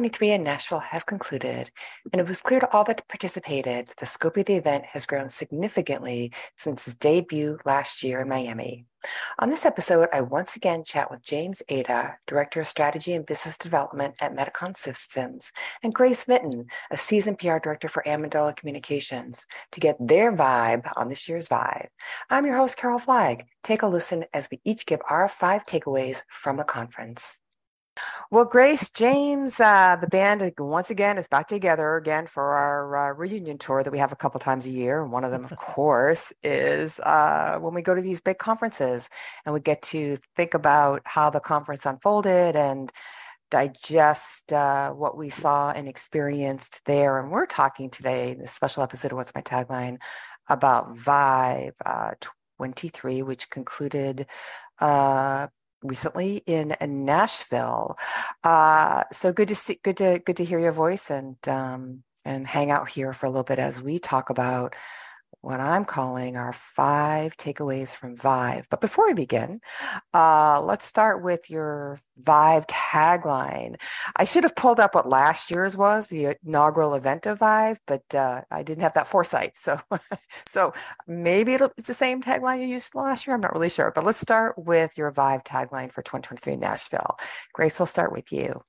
2023 in Nashville has concluded, and it was clear to all that participated that the scope of the event has grown significantly since its debut last year in Miami. On this episode, I once again chat with James Aita, Director of Strategy and Business Development at Medicomp Systems, and Grace Vinton, a seasoned PR Director for Amendola Communications, to get their vibe on this year's Vive. I'm your host, Carol Flagg. Take a listen as we each give our five takeaways from the conference. Well, Grace, James, uh, the band once again is back together again for our uh, reunion tour that we have a couple times a year. And one of them, of course, is uh, when we go to these big conferences and we get to think about how the conference unfolded and digest uh, what we saw and experienced there. And we're talking today, this special episode of What's My Tagline, about Vive uh, 23, which concluded uh, recently in Nashville. Uh, so good to see, good to good to hear your voice and um, and hang out here for a little bit as we talk about what I'm calling our five takeaways from Vive. But before we begin, uh, let's start with your Vive tagline. I should have pulled up what last year's was, the inaugural event of Vive, but uh, I didn't have that foresight. So, so maybe it's the same tagline you used last year. I'm not really sure. But let's start with your Vive tagline for 2023 Nashville. Grace, we'll start with you.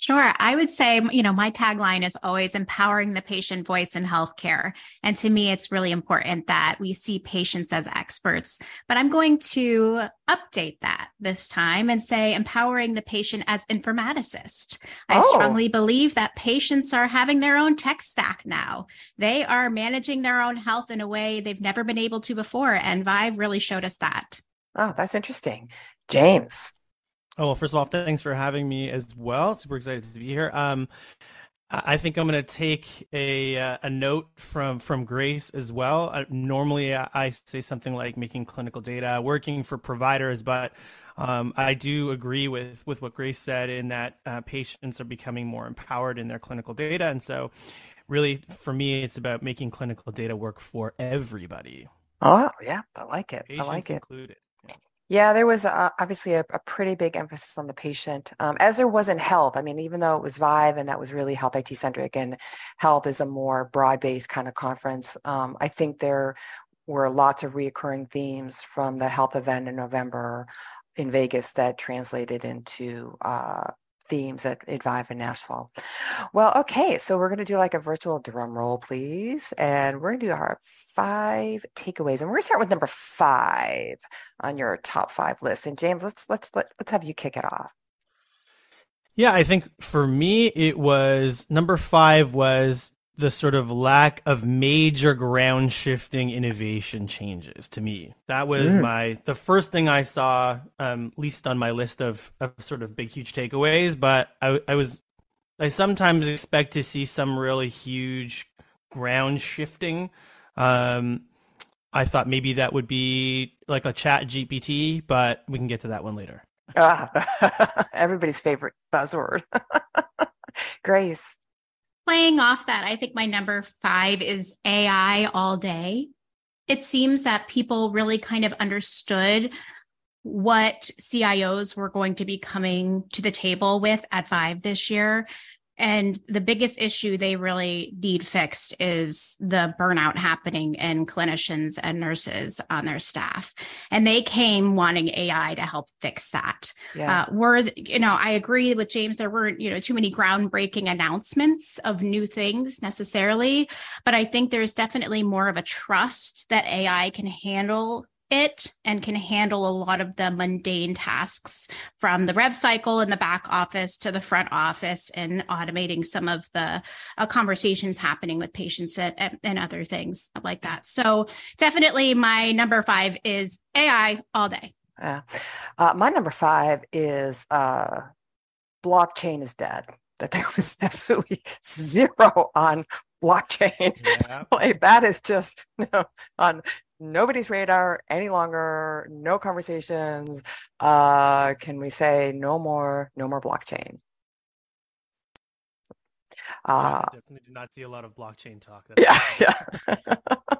Sure. I would say, you know, my tagline is always empowering the patient voice in healthcare. And to me, it's really important that we see patients as experts. But I'm going to update that this time and say empowering the patient as informaticist. I oh. strongly believe that patients are having their own tech stack now. They are managing their own health in a way they've never been able to before. And Vive really showed us that. Oh, that's interesting. James. Oh well, first of all, thanks for having me as well. Super excited to be here. Um, I think I'm going to take a uh, a note from from Grace as well. Uh, normally, I, I, say something like making clinical data, working for providers, but um, I do agree with with what Grace said in that uh, patients are becoming more empowered in their clinical data, and so really for me, it's about making clinical data work for everybody. Oh yeah, I like it. Patients I like it. Included. Yeah, there was uh, obviously a, a, pretty big emphasis on the patient, um, as there was in HLTH. I mean, even though it was Vive and that was really health IT centric, and HLTH is a more broad based kind of conference, um, I think there were lots of reoccurring themes from the HLTH event in November in Vegas that translated into uh, themes at, at Vive in Nashville. Well, okay, so we're going to do like a virtual drum roll, please. And we're going to do our five takeaways. And we're going to start with number five on your top five list. And James, let's let's let, let's have you kick it off. Yeah, I think for me it was number five was the sort of lack of major ground shifting innovation changes to me. That was mm. my the first thing I saw, um, least on my list of, of sort of big huge takeaways. But I, I was I sometimes expect to see some really huge ground shifting. Um, I thought maybe that would be like a chat GPT, but we can get to that one later. Ah, everybody's favorite buzzword. Grace playing off that, I think my number Vive is AI all day. It seems that people really kind of understood what CIOs were going to be coming to the table with at five this year. And the biggest issue they really need fixed is the burnout happening in clinicians and nurses on their staff. And they came wanting AI to help fix that. Yeah. Uh, were, you know, I agree with James, there weren't, you know, too many groundbreaking announcements of new things necessarily. But I think there's definitely more of a trust that AI can handle it and can handle a lot of the mundane tasks from the rev cycle in the back office to the front office and automating some of the uh, conversations happening with patients and, and other things like that. So definitely my number five is AI all day. Yeah. Uh, my number five is uh, blockchain is dead. That there was absolutely zero on blockchain. Yeah. like that is just you know, on nobody's radar any longer no conversations uh can we say no more no more blockchain uh, definitely do not see a lot of blockchain talk. That's yeah, yeah.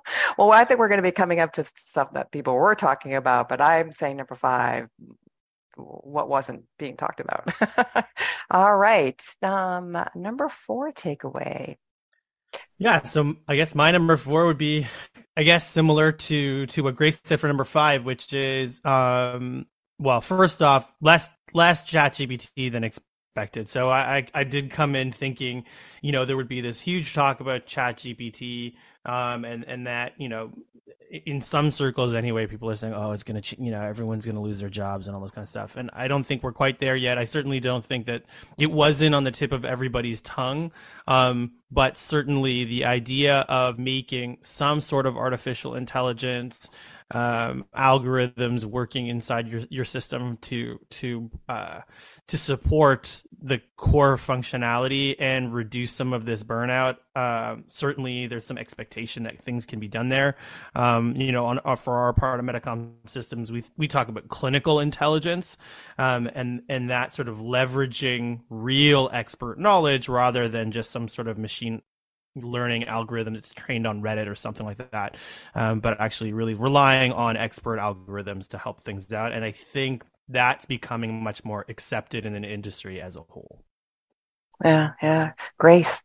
well, I think we're going to be coming up to stuff that people were talking about, but I'm saying number five what wasn't being talked about. All right. Um, number four takeaway. Yeah, so I guess my number four would be, I guess, similar to to what Grace said for number five, which is, um, well, first off, less less ChatGPT than expected. So I, I, I did come in thinking, you know, there would be this huge talk about ChatGPT, um, and and that you know in some circles anyway, people are saying, "Oh, it's gonna, you know, everyone's gonna lose their jobs and all this kind of stuff." And I don't think we're quite there yet. I certainly don't think that it wasn't on the tip of everybody's tongue. Um, but certainly, the idea of making some sort of artificial intelligence um, algorithms working inside your, your system to to uh, to support the core functionality and reduce some of this burnout. Uh, certainly, there's some expectation that things can be done there. Um, you know, on, uh, for our part of Medicomp systems, we we talk about clinical intelligence, um, and and that sort of leveraging real expert knowledge rather than just some sort of machine learning algorithm that's trained on Reddit or something like that, um, but actually really relying on expert algorithms to help things out. And I think that's becoming much more accepted in an industry as a whole. Yeah, yeah. Grace.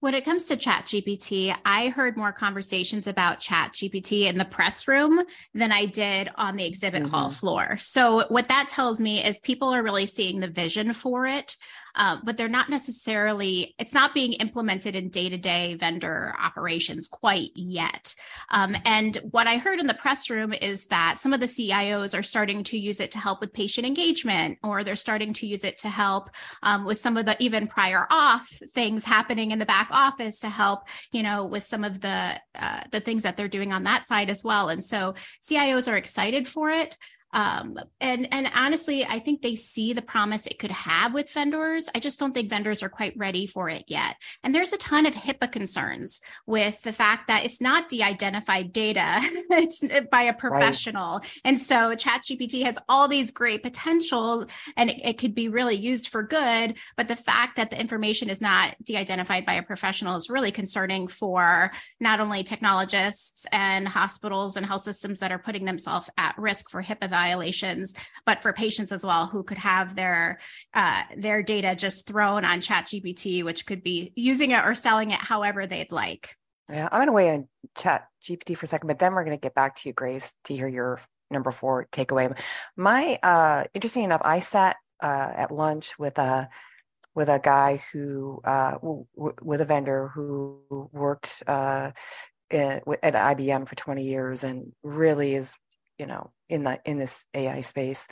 When it comes to Chat GPT, I heard more conversations about Chat GPT in the press room than I did on the exhibit mm-hmm. hall floor. So, what that tells me is people are really seeing the vision for it uh, but they're not necessarily, it's not being implemented in day to day vendor operations quite yet. Um, and what I heard in the press room is that some of the CIOs are starting to use it to help with patient engagement, or they're starting to use it to help um, with some of the even prior auth things happening in the back office to help, you know, with some of the uh, the things that they're doing on that side as well. And so CIOs are excited for it. Um, and and honestly, I think they see the promise it could have with vendors. I just don't think vendors are quite ready for it yet. And there's a ton of HIPAA concerns with the fact that it's not de-identified data; it's by a professional. Right. And so, ChatGPT has all these great potential, and it, it could be really used for good. But the fact that the information is not de-identified by a professional is really concerning for not only technologists and hospitals and health systems that are putting themselves at risk for HIPAA violations, but for patients as well who could have their uh, their data just thrown on ChatGPT, which could be using it or selling it however they'd like. Yeah, I'm going to weigh in Chat GPT for a second, but then we're going to get back to you, Grace, to hear your number four takeaway. My uh, interesting enough, I sat uh, at lunch with a with a guy who uh, w- with a vendor who worked uh, at IBM for 20 years and really is you know in the in this ai space.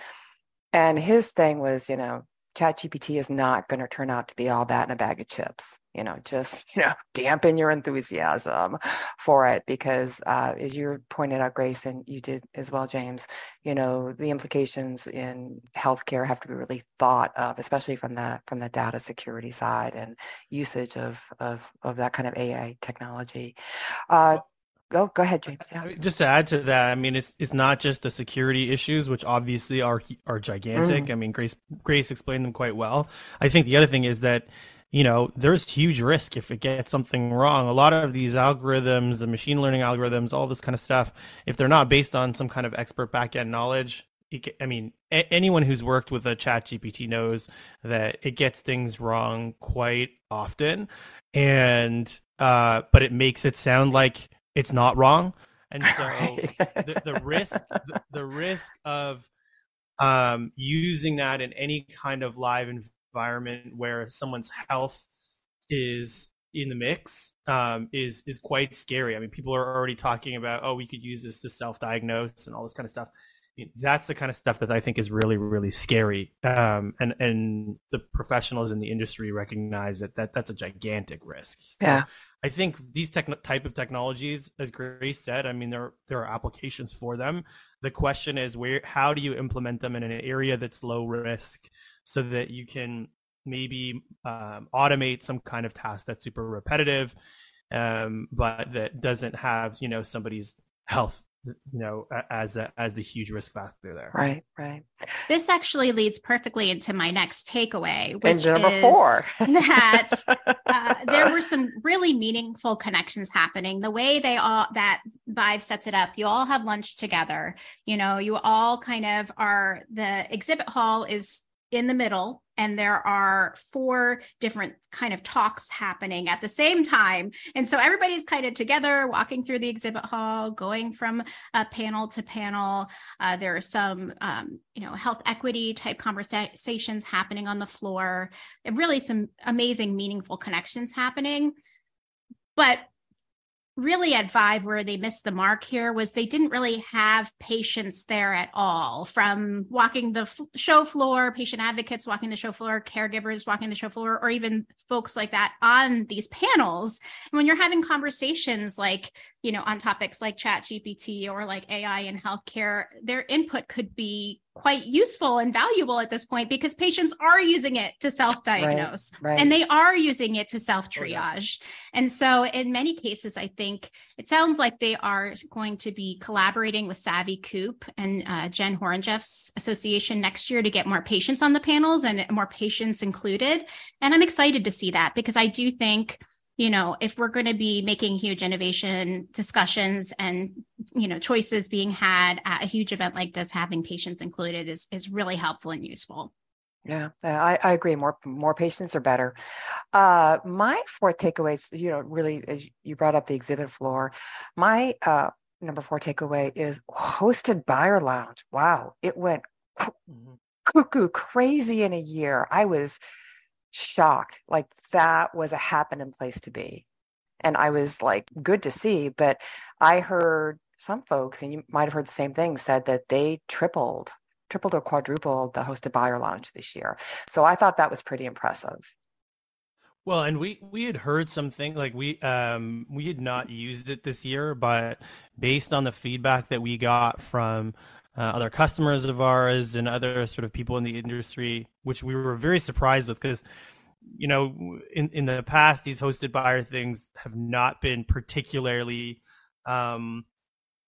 And his thing was you know chat gpt is not going to turn out to be all that in a bag of chips you know just you know dampen your enthusiasm for it because uh, as you pointed out grace and you did as well james you know the implications in healthcare have to be really thought of especially from the from the data security side and usage of of, of that kind of ai technology. Uh, Go, go ahead, James. Yeah. Just to add to that, I mean, it's it's not just the security issues, which obviously are are gigantic. Mm. I mean, Grace Grace explained them quite well. I think the other thing is that you know there's huge risk if it gets something wrong. A lot of these algorithms, the machine learning algorithms, all this kind of stuff, if they're not based on some kind of expert backend knowledge, I mean, anyone who's worked with a chat GPT knows that it gets things wrong quite often. And, uh, but it makes it sound like it's not wrong. And so right. the, the, risk, the, the, risk of um, using that in any kind of live environment where someone's health is in the mix um, is is quite scary. I mean, people are already talking about, oh, we could use this to self-diagnose and all this kind of stuff. That's the kind of stuff that I think is really, really scary. Um, and and the professionals in the industry recognize that, that that's a gigantic risk. So yeah. I think these tech- type of technologies, as Grace said, I mean there there are applications for them. The question is where how do you implement them in an area that's low risk, so that you can maybe um, automate some kind of task that's super repetitive, um, but that doesn't have you know somebody's health you know as a, as the huge risk factor there. Right right. This actually leads perfectly into my next takeaway which number is four. that uh, there were some really meaningful connections happening. The way they all that Vive sets it up you all have lunch together. You know you all kind of are the exhibit hall is in the middle and there are four different kind of talks happening at the same time. And so everybody's kind of together walking through the exhibit hall going from uh, panel to panel. Uh, there are some um, you know health equity type conversations happening on the floor and really some amazing meaningful connections happening. But really at Vive where they missed the mark here was they didn't really have patients there at all from walking the f- show floor, patient advocates walking the show floor, caregivers walking the show floor, or even folks like that on these panels. And when you're having conversations like, you know, on topics like chat GPT or like AI in healthcare, their input could be quite useful and valuable at this point because patients are using it to self-diagnose right, right. and they are using it to self-triage. Oh, yeah. And so in many cases, I think it sounds like they are going to be collaborating with Savvy Coop and uh, Jen Horonjeff's association next year to get more patients on the panels and more patients included. And I'm excited to see that because I do think you know if we're going to be making huge innovation discussions and you know choices being had at a huge event like this having patients included is is really helpful and useful. Yeah i, I agree. More more patients are better. Uh, my fourth takeaway is you know really as you brought up the exhibit floor my uh, number four takeaway is hosted buyer lounge. Wow it went cuckoo crazy in a year. I was shocked. Like that was a happening place to be. And I was like, good to see. But I heard some folks, and you might have heard the same thing, said that they tripled, tripled or quadrupled the hosted buyer launch this year. So I thought that was pretty impressive. Well, and we we had heard something like we um we had not used it this year, but based on the feedback that we got from uh, other customers of ours and other sort of people in the industry, which we were very surprised with because, you know, in, in the past, these hosted buyer things have not been particularly, um,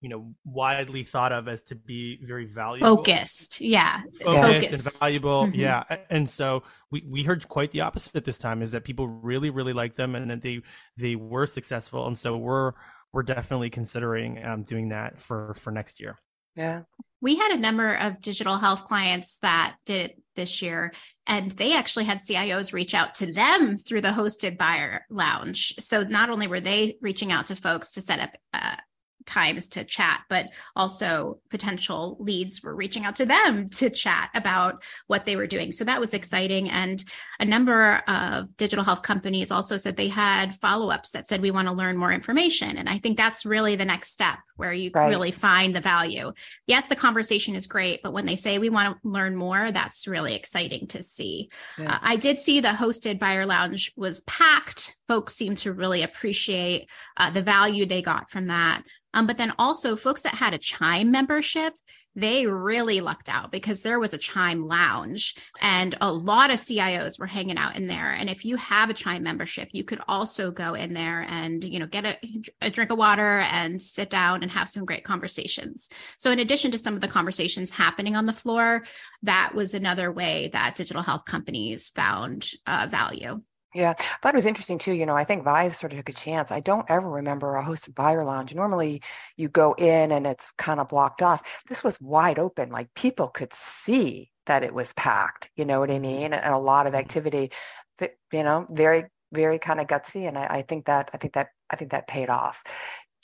you know, widely thought of as to be very valuable. Focused. Yeah. Focused, Focused. and valuable. Mm-hmm. Yeah. And so we, we heard quite the opposite this time is that people really, really like them and that they, they were successful. And so we're, we're definitely considering um, doing that for, for next year. Yeah we had a number of digital health clients that did it this year and they actually had cios reach out to them through the hosted buyer lounge. So not only were they reaching out to folks to set up uh, times to chat, but also potential leads were reaching out to them to chat about what they were doing. So that was exciting. And a number of digital health companies also said they had follow ups that said, we want to learn more information. And I think that's really the next step where you right. really find the value. Yes, the conversation is great, but when they say we want to learn more, that's really exciting to see. Yeah. Uh, I did see the hosted buyer lounge was packed. Folks seemed to really appreciate uh, the value they got from that. Um, but then also folks that had a Chime membership, they really lucked out because there was a Chime lounge and a lot of CIOs were hanging out in there. And if you have a Chime membership, you could also go in there and, you know, get a, a drink of water and sit down and have some great conversations. So in addition to some of the conversations happening on the floor, that was another way that digital health companies found uh, value. Yeah, I thought it was interesting too. You know, I think Vive sort of took a chance. I don't ever remember a hosted buyer lounge. Normally, you go in and it's kind of blocked off. This was wide open, like people could see that it was packed. You know what I mean? And a lot of activity. You know, very, very kind of gutsy. And I, I think that, I think that, I think that paid off.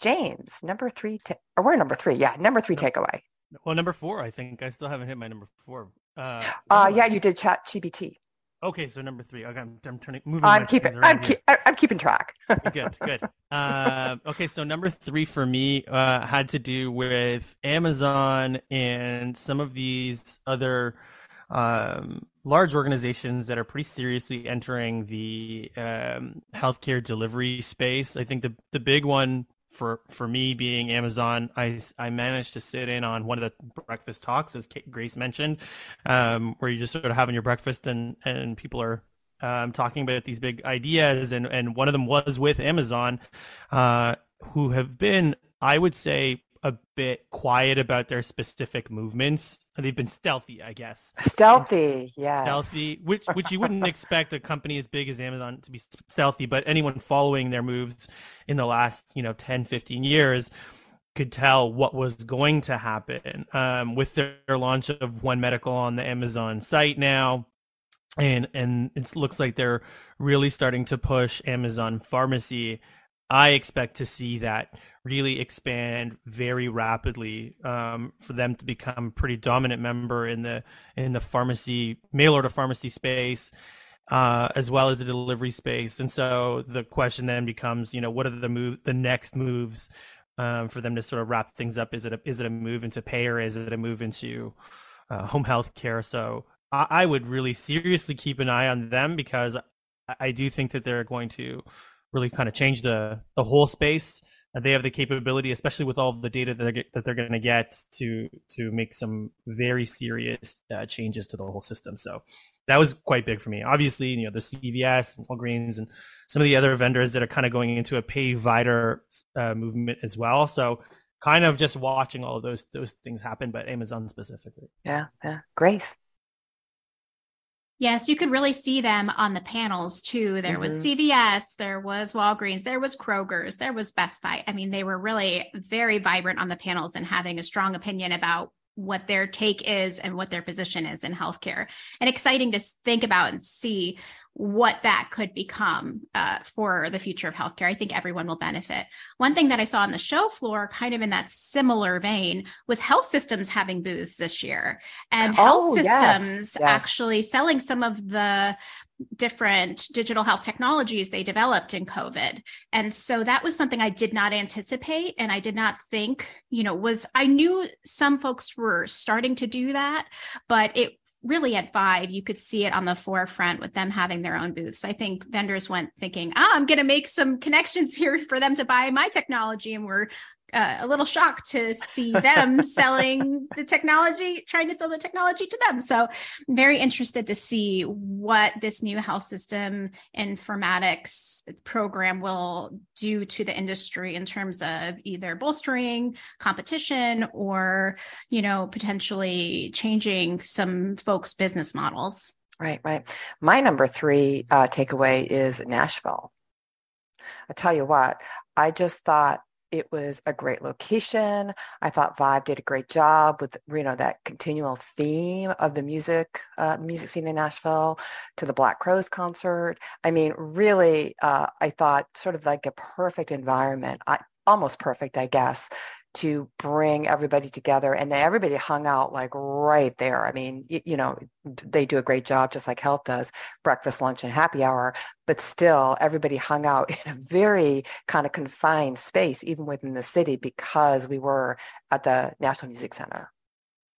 James, number three, ta- or we're number three. Yeah, number three takeaway. Well, number four, I think I still haven't hit my number four. Uh, uh yeah, you did chat GPT. Okay, so number three. Okay, I'm, I'm turning moving. I'm keeping. I'm, keep, I'm keeping track. good, good. Uh, okay, so number three for me uh, had to do with Amazon and some of these other um, large organizations that are pretty seriously entering the um, healthcare delivery space. I think the the big one for for me being Amazon, I I managed to sit in on one of the breakfast talks, as Grace mentioned, um, where you just sort of having your breakfast and and people are um, talking about these big ideas, and and one of them was with Amazon, uh, who have been, I would say, a bit quiet about their specific movements. They've been stealthy, I guess. Stealthy, yes. Stealthy, which which you wouldn't expect a company as big as Amazon to be stealthy, but anyone following their moves in the last, you know, 10, 15 years could tell what was going to happen um, with their, their launch of One Medical on the Amazon site now and and it looks like they're really starting to push Amazon Pharmacy. I expect to see that really expand very rapidly um, for them to become a pretty dominant member in the in the pharmacy mail order pharmacy space. Uh, as well as the delivery space, and so the question then becomes, you know, what are the move, the next moves um, for them to sort of wrap things up? Is it a, is it a move into payer? Is it a move into uh, home health care? So I would really seriously keep an eye on them because I do think that they're going to really kind of change the the whole space. They have the capability, especially with all the data that they're, that they're going to get, to to make some very serious uh, changes to the whole system. So that was quite big for me. Obviously, you know the CVS and Walgreens and some of the other vendors that are kind of going into a payvider uh, movement as well. So kind of just watching all of those those things happen, but Amazon specifically. Yeah, yeah. Grace. Yes, you could really see them on the panels too. There mm-hmm. was CVS, there was Walgreens, there was Kroger's, there was Best Buy. I mean, they were really very vibrant on the panels and having a strong opinion about what their take is and what their position is in healthcare. And exciting to think about and see what that could become uh, for the future of healthcare. I think everyone will benefit. One thing that I saw on the show floor, kind of in that similar vein, was health systems having booths this year and oh, health systems yes, yes. actually selling some of the different digital health technologies they developed in COVID. And so that was something I did not anticipate. And I did not think, you know, was I knew some folks were starting to do that, but it really at Vive, you could see it on the forefront with them having their own booths. I think vendors went thinking, ah, I'm going to make some connections here for them to buy my technology. And we're uh, a little shocked to see them selling the technology, trying to sell the technology to them. So, very interested to see what this new health system informatics program will do to the industry in terms of either bolstering competition or, you know, potentially changing some folks' business models. Right, right. My number three uh, takeaway is Nashville. I tell you what, I just thought it was a great location. I thought Vive did a great job with you know that continual theme of the music uh, music scene in Nashville to the Black Crowes concert. I mean, really, uh, I thought sort of like a perfect environment. I, almost perfect, I guess, to bring everybody together and then everybody hung out like right there. I mean you, you, know they do a great job just like HLTH does breakfast lunch and happy hour but still everybody hung out in a very kind of confined space even within the city because we were at the national music center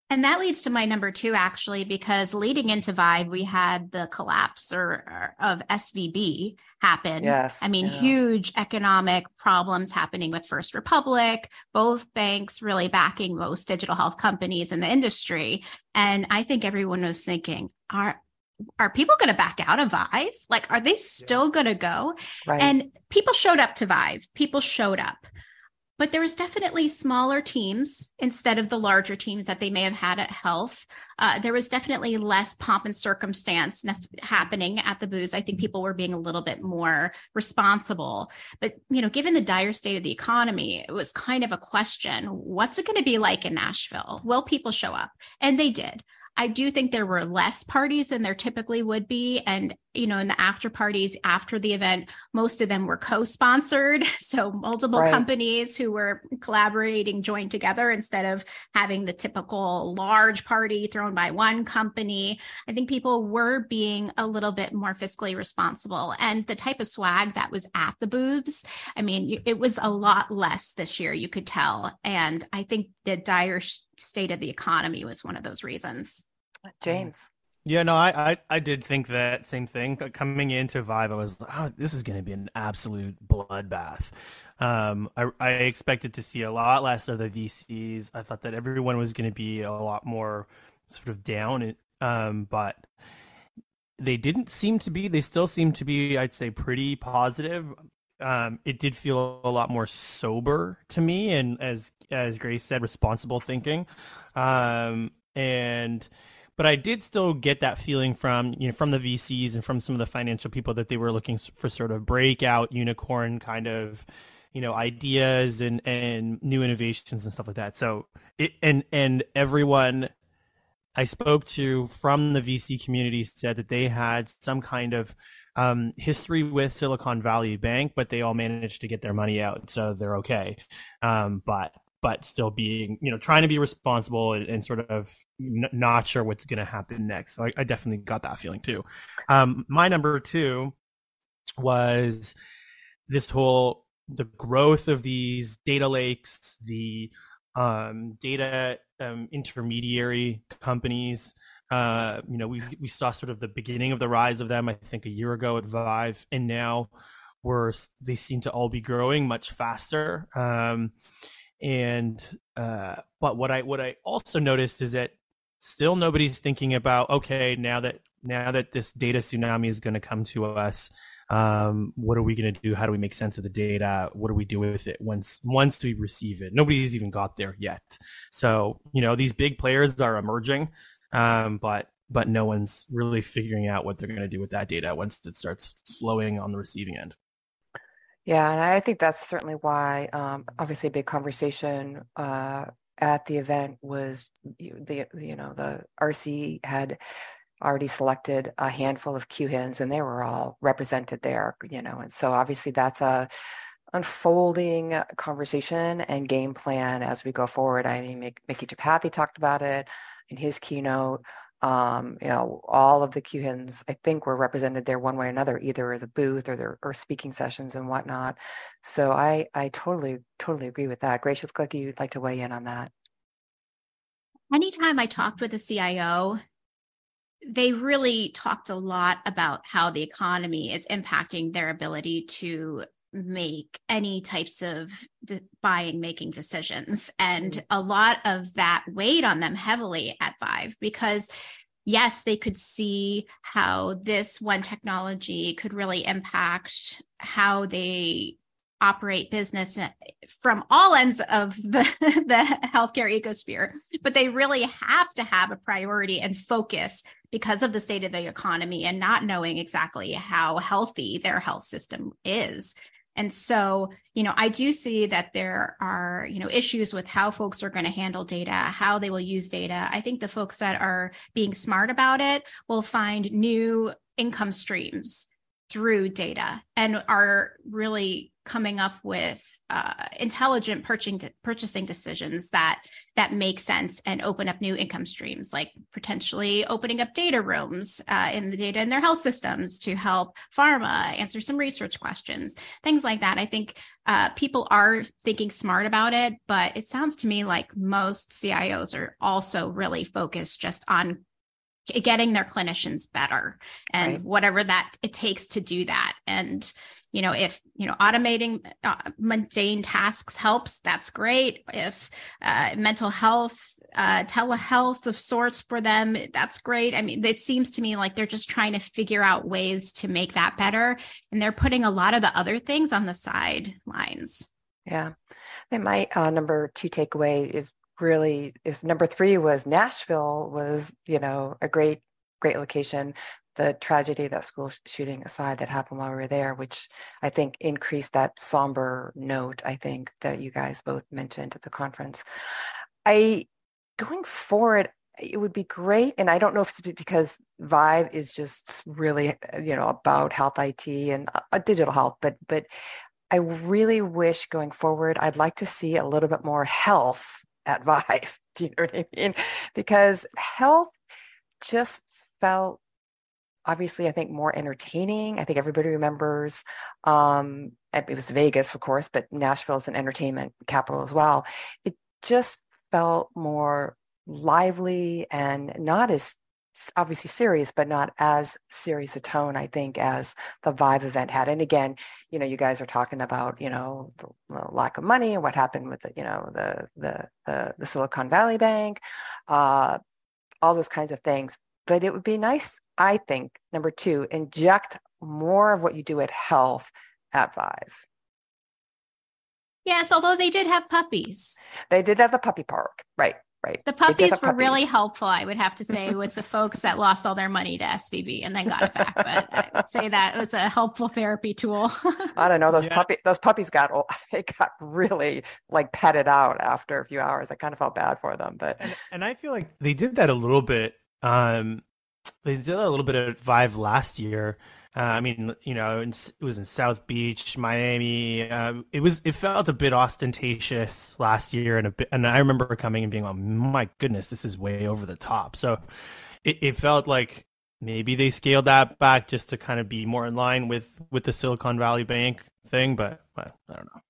and that leads to my number two, actually, because leading into Vive, we had the collapse or, or of SVB happen. Yes, I mean, yeah. huge economic problems happening with First Republic, both banks really backing most digital health companies in the industry. And I think everyone was thinking, are are people going to back out of Vive? Like, are they still yeah. going to go? Right. And people showed up to Vive. People showed up but there was definitely smaller teams instead of the larger teams that they may have had at HLTH. Uh, there was definitely less pomp and circumstance happening at the booths. I think people were being a little bit more responsible. But you know given the dire state of the economy it was kind of a question what's it going to be like in nashville? Will people show up? And they did I do think there were less parties than there typically would be. And, you know, in the after parties after the event, most of them were co sponsored. So multiple right. companies who were collaborating joined together instead of having the typical large party thrown by one company. I think people were being a little bit more fiscally responsible. And the type of swag that was at the booths, I mean, it was a lot less this year, you could tell. And I think the dire state of the economy was one of those reasons. James. Yeah, no, I, I, I did think that same thing coming into Vive. I was, oh, this is going to be an absolute bloodbath. Um, I, I expected to see a lot less of the VCs. I thought that everyone was going to be a lot more sort of down, um, but they didn't seem to be. They still seem to be, I'd say, pretty positive. Um, it did feel a lot more sober to me, and as as Grace said, responsible thinking. Um, and but I did still get that feeling from you know from the VCs and from some of the financial people that they were looking for sort of breakout unicorn kind of you know ideas and and new innovations and stuff like that. So it and and everyone I spoke to from the VC community said that they had some kind of um, history with Silicon Valley Bank, but they all managed to get their money out, so they're okay. Um, but but still being you know trying to be responsible and, and sort of n- not sure what's going to happen next. So I, I, definitely got that feeling too. Um, my number two was this whole the growth of these data lakes, the um, data um, intermediary companies. Uh, you know, we we saw sort of the beginning of the rise of them. I think a year ago at Vive, and now we're they seem to all be growing much faster. Um, and uh, but what I what I also noticed is that still nobody's thinking about okay now that now that this data tsunami is going to come to us um, what are we going to do how do we make sense of the data what do we do with it once once we receive it nobody's even got there yet so you know these big players are emerging um, but but no one's really figuring out what they're going to do with that data once it starts flowing on the receiving end yeah, and I think that's certainly why, um, obviously, a big conversation uh, at the event was the you know the RC had already selected a handful of QHINs, and they were all represented there. You know, and so obviously that's a unfolding conversation and game plan as we go forward. I mean, Micky Tripathi talked about it in his keynote um, you know, all of the QHINs, I think, were represented there one way or another, either the booth or their or speaking sessions and whatnot. So I I totally totally agree with that. Grace, like you'd like to weigh in on that. Anytime I talked with a CIO, they really talked a lot about how the economy is impacting their ability to make any types of de- buying making decisions. And mm-hmm. a lot of that weighed on them heavily at Vive because yes they could see how this one technology could really impact how they operate business eh, from all ends of the, the healthcare ecosphere. But they really have to have a priority and focus because of the state of the economy and not knowing exactly how healthy their health system is and so, you know, I do see that there are, you know, issues with how folks are going to handle data, how they will use data. I think the folks that are being smart about it will find new income streams through data and are really coming up with uh, intelligent purchasing purchasing decisions that that make sense and open up new income streams, like potentially opening up data rooms uh, in the data in their health systems to help pharma answer some research questions, things like that. I think uh, people are thinking smart about it, but it sounds to me like most CIOs are also really focused just on getting their clinicians better and right. whatever that it takes to do that. And you know if you know automating uh, mundane tasks helps that's great. If uh, mental health uh, telehealth of sorts for them that's great. I mean it seems to me like they're just trying to figure out ways to make that better and they're putting a lot of the other things on the sidelines. Yeah. Then my uh, number two takeaway is really if number three was nashville was you know a great great location. The tragedy that school shooting aside that happened while we were there which i think increased that somber note i think that you guys both mentioned at the conference. I going forward it would be great and i don't know if it's because vive is just really you know about health it and uh, digital health but but i really wish going forward i'd like to see a little bit more HLTH at Vive. Do you know what I mean? Because HLTH just felt obviously i think more entertaining i think everybody remembers um it was vegas of course but nashville is an entertainment capital as well it just felt more lively and not as obviously serious, but not as serious a tone, I think, as the Vive event had. And again, you know, you guys are talking about, you know, the, the lack of money and what happened with the, you know, the the the, the Silicon Valley Bank, uh, all those kinds of things. But it would be nice, I think, number two, inject more of what you do at HLTH at Vive. Yes, although they did have puppies. They did have the puppy park, right? Right. The puppies were really helpful, I would have to say, with the folks that lost all their money to SVB and then got it back. But I would say that was a helpful therapy tool. I don't know. Those yeah. puppy those puppies got they got really like petted out after a few hours. I kind of felt bad for them. But and, and I feel like they did that a little bit. Um they did a little bit of Vive last year uh, I mean, you know, it was in South Beach, Miami. Uh, it was it felt a bit ostentatious last year, and a bit, and I remember coming and being like, "My goodness, this is way over the top." So it, it felt like maybe they scaled that back just to kind of be more in line with with the Silicon Valley Bank thing, but, but I don't know.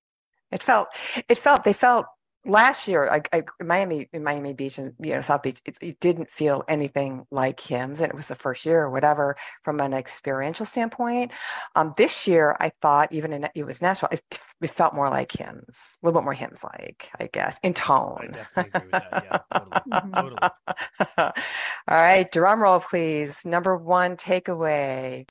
It felt it felt they felt last year, I, I, Miami, in Miami Beach and you know South Beach, it, it, didn't feel anything like HIMSS, and it was the first year or whatever from an experiential standpoint. Um, this year, I thought even in it was Nashville, it, it felt more like HIMSS, a little bit more HIMSS like, I guess, in tone. I definitely agree with that. Yeah, totally. totally. All right, drum roll, please. Number one takeaway.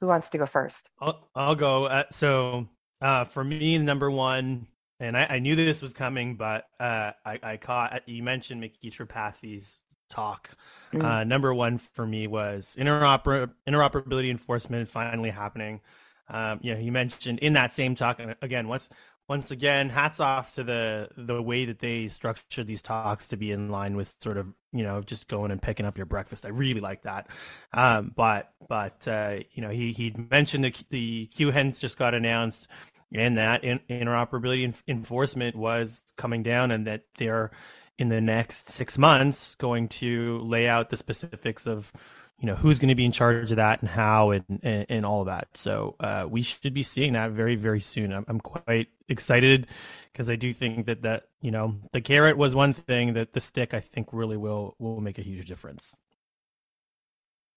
Who wants to go first? I'll, I'll go. Uh, so uh, for me, number one and I, I, knew this was coming, but uh, I, I, caught you mentioned Micky Tripathi's talk. Mm. Uh, number one for me was interoper- interoperability enforcement finally happening. Um, you know, he mentioned in that same talk, and again, once once again, hats off to the the way that they structured these talks to be in line with sort of you know just going and picking up your breakfast. I really like that. Um, but but uh, you know, he he mentioned the the QHINs just got announced and that in, interoperability enforcement was coming down and that they're in the next six months going to lay out the specifics of you know who's going to be in charge of that and how and and, and all of that. So uh, we should be seeing that very very soon. I'm, I'm quite excited because i do think that that you know the carrot was one thing that the stick i think really will will make a huge difference.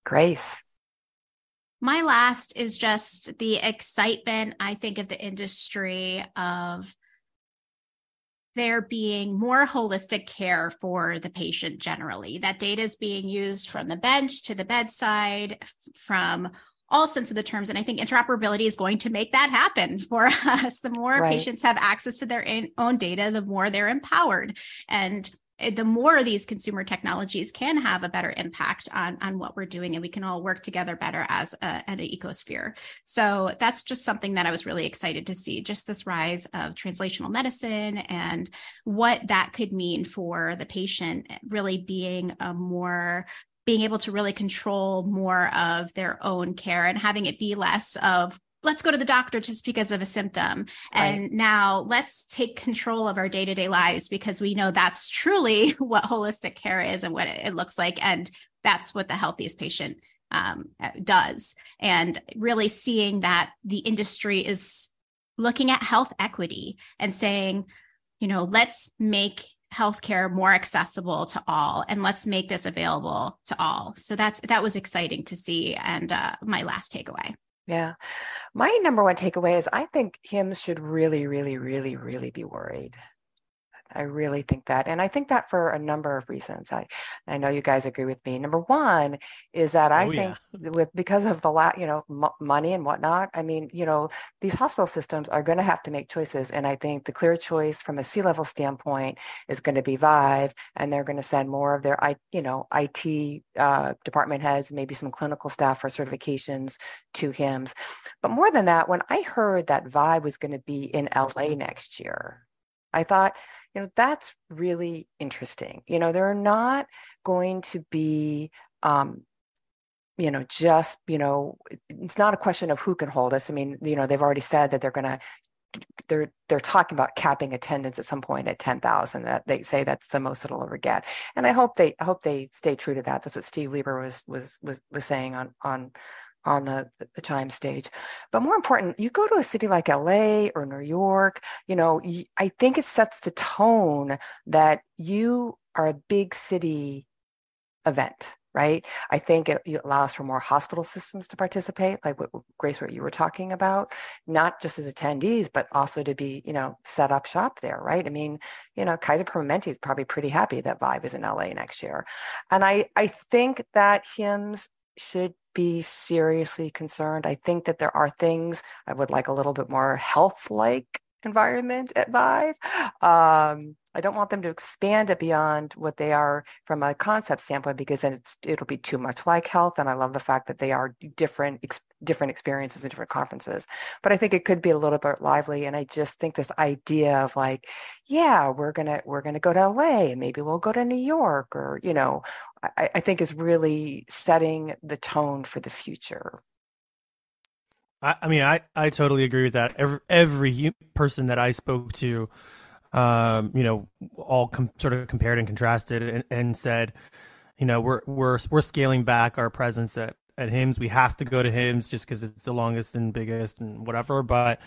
Grace my last is just the excitement, I think, of the industry of there being more holistic care for the patient generally. That data is being used from the bench to the bedside, from all sense of the terms. And I think interoperability is going to make that happen for us. The more right. patients have access to their own data, the more they're empowered. And Eh, the more these consumer technologies can have a better impact on, on what we're doing and we can all work together better as a, an ecosphere. So that's just something that i was really excited to see just this rise of translational medicine and what that could mean for the patient really being a more being able to really control more of their own care and having it be less of let's go to the doctor just because of a symptom. And right. now let's take control of our day-to-day lives because we know that's truly what holistic care is and what it, looks like. And that's what the healthiest patient um, does. And really seeing that the industry is looking at health equity and saying you know let's make healthcare more accessible to all and let's make this available to all. So that's that was exciting to see and uh, my last takeaway yeah. My number one takeaway is I think HIMSS should really, really, really, really be worried. I really think that. And I think that for a number of reasons. I, I know you guys agree with me. Number one is that I oh, think yeah. with because of the la- you know m- money and whatnot. I mean, you know, these hospital systems are going to have to make choices, and I think the clear choice from a C level standpoint is going to be Vive, and they're going to send more of their I you know IT uh, department heads, maybe some clinical staff for certifications to HIMSS. But more than that, when I heard that Vive was going to be in LA next year, I thought you know that's really interesting. You know they're not going to be um you know just you know it's not a question of who can hold us. I mean you know they've already said that they're going to they're they're talking about capping attendance at some point at 10,000 that they say that's the most it'll ever get. And i hope they I hope they stay true to that. That's what steve lieber was was was was saying on on on the, the chime stage. But more important, you go to a city like LA or New York, you know, I think it sets the tone that you are a big city event, right? I think it, allows for more hospital systems to participate, like what Grace, what you were talking about, not just as attendees, but also to be, you know, set up shop there, right? I mean, you know, Kaiser Permanente is probably pretty happy that Vive is in LA next year. And I, I think that HIMSS should be seriously concerned. I think that there are things I would like a little bit more health like environment at Vive. Um, I don't want them to expand it beyond what they are from a concept standpoint because then it's it'll be too much like HLTH. And I love the fact that they are different ex- different experiences and different conferences. But I think it could be a little bit lively. And I just think this idea of like, yeah, we're gonna we're gonna go to LA and maybe we'll go to New York or you know, I, I think is really setting the tone for the future. I, I mean, I, I totally agree with that. Every every person that I spoke to um, you know, all com- sort of compared and contrasted and, and, said, you know, we're we're we're scaling back our presence at at HIMSS. We have to go to HIMSS just because it's the longest and biggest and whatever. But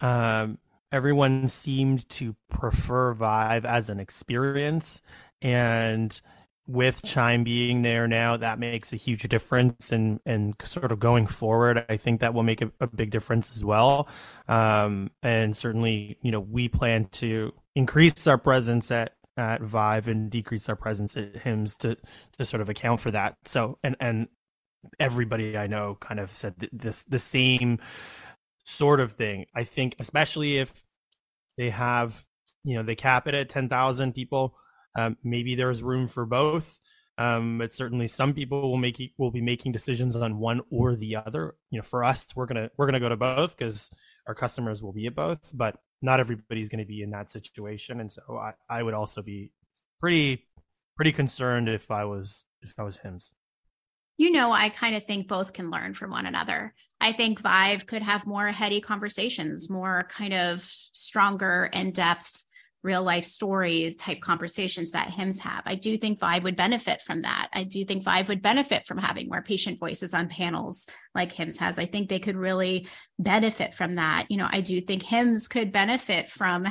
um, everyone seemed to prefer Vive as an experience, and with Chime being there now, that makes a huge difference. And and sort of going forward, I think that will make a, a big difference as well. Um, and certainly, you know, we plan to increase our presence at at Vive and decrease our presence at HIMSS to to sort of account for that. So and and everybody I know kind of said this the same sort of thing. I think especially if they have you know they cap it at ten thousand people, um, maybe there's room for both. Um, but certainly some people will make will be making decisions on one or the other. You know, for us, we're gonna we're gonna go to both because our customers will be at both. But not everybody's going to be in that situation, and so I, I would also be pretty pretty concerned if I was if I was HIMSS. You know, I kind of think both can learn from one another. I think Vive could have more heady conversations, more kind of stronger in depth real life stories type conversations that HIMSS have. I do think Vive would benefit from that. I do think Vive would benefit from having more patient voices on panels like HIMSS has. I think they could really benefit from that. You know, I do think HIMSS could benefit from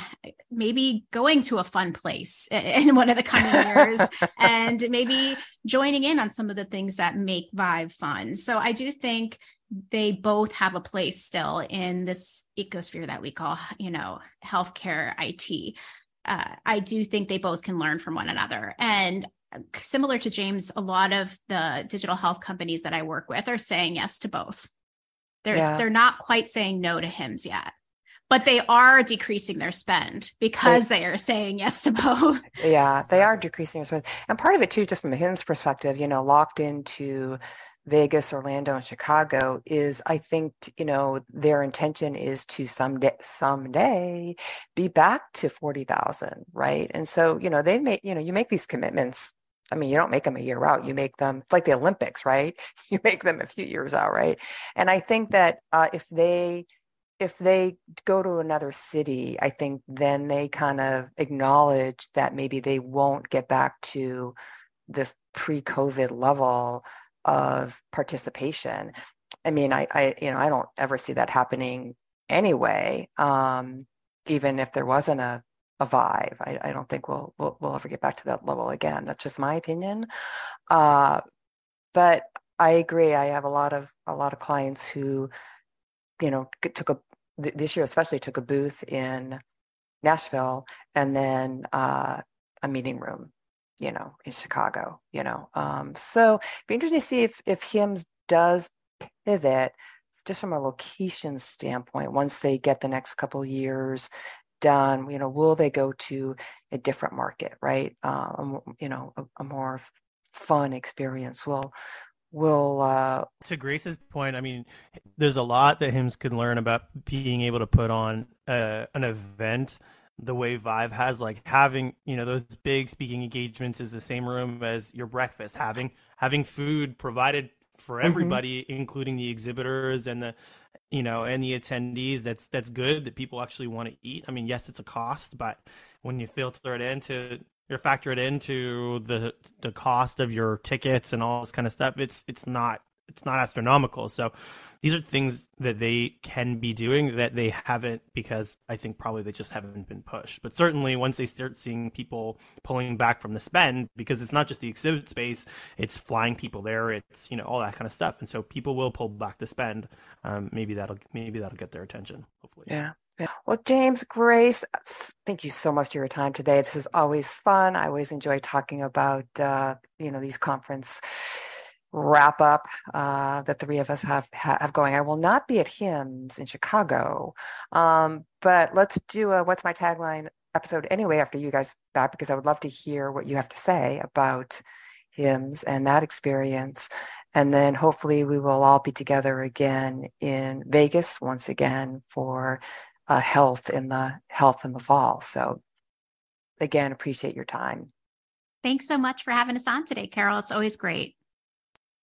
maybe going to a fun place in one of the coming years and maybe joining in on some of the things that make Vive fun. So I do think they both have a place still in this ecosphere that we call, you know, healthcare IT uh, I do think they both can learn from one another. And similar to James, a lot of the digital health companies that I work with are saying yes to both. There's yeah. they're not quite saying no to HIMSS yet, but they are decreasing their spend because they, they are saying yes to both. Yeah, they are decreasing their spend. And part of it too, just from a HIMSS perspective, you know, locked into Vegas, Orlando, and Chicago is I think, you know, their intention is to someday someday be back to 40,000, right? And so, you know, they make, you know, you make these commitments. I mean, you don't make them a year out. You make them, it's like the Olympics, right? You make them a few years out, right? And I think that uh, if they, if they go to another city, I think then they kind of acknowledge that maybe they won't get back to this pre-COVID level of participation. I mean, I, I, you know, I don't ever see that happening anyway. Um, even if there wasn't a, a Vive, I, I don't think we'll, we'll, we'll ever get back to that level again. That's just my opinion. Uh, but I agree. I have a lot of a lot of clients who, you know, took a this year especially took a booth in Nashville and then uh, a meeting room you know, in Chicago, you know. Um, so it'd be interesting to see if if HIMSS does pivot just from a location standpoint once they get the next couple years done you know will they go to a different market right um, you know a, a, more fun experience will will uh to grace's point i mean there's a lot that HIMSS could learn about being able to put on uh, an event the way Vive has, like having you know those big speaking engagements is the same room as your breakfast, having having food provided for mm-hmm. everybody, mm-hmm. including the exhibitors and the you know and the attendees. That's that's good that people actually want to eat. I mean, yes, it's a cost, but when you filter it into you factor it into the the cost of your tickets and all this kind of stuff, it's it's not it's not astronomical. So these are things that they can be doing that they haven't because I think probably they just haven't been pushed. But certainly once they start seeing people pulling back from the spend, because it's not just the exhibit space, it's flying people there, it's you know all that kind of stuff, and so people will pull back the spend. Um, maybe that'll maybe that'll get their attention. Hopefully, yeah. Well, James, Grace, thank you so much for your time today. This is always fun. I always enjoy talking about uh, you know these conference wrap up uh, that three of us have have going. I will not be at HIMSS in Chicago, um, but let's do a "What's My Tagline" episode anyway after you guys back because I would love to hear what you have to say about HIMSS and that experience. And then hopefully we will all be together again in Vegas once again for uh, HLTH in the HLTH in the fall. So again, appreciate your time. Thanks so much for having us on today, Carol. It's always great.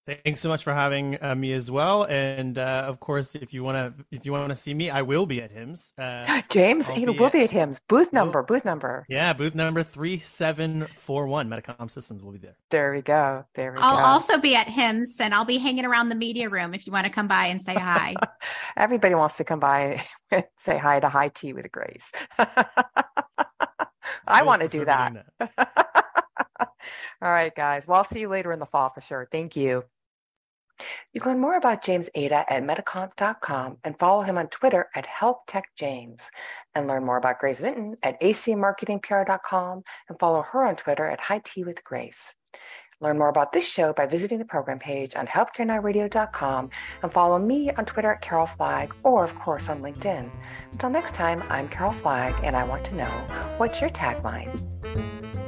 Thanks so much for having uh, me as well, and uh, of course, if you want to, if you want to see me, I will be at HIMSS. Uh, James, you know, we'll at, be at HIMSS. Booth number, booth number. Yeah, booth number three seven four one. Medicomp Systems will be there. There we go. There we I'll go. I'll also be at HIMSS, and I'll be hanging around the media room if you want to come by and say hi. Everybody wants to come by and say hi to High Tea with Grace. I want to do that. All right, guys. Well, I'll see you later in the fall for sure. Thank you. You can learn more about James Aita at medicomp.com and follow him on Twitter at HealthTechJames. And learn more about Grace Vinton at acmarketingpr.com and follow her on Twitter at High Tea with Grace. Learn more about this show by visiting the program page on healthcarenowradio.com and follow me on Twitter at Carol Flagg or, of course, on LinkedIn. Until next time, I'm Carol Flagg and I want to know what's your tagline?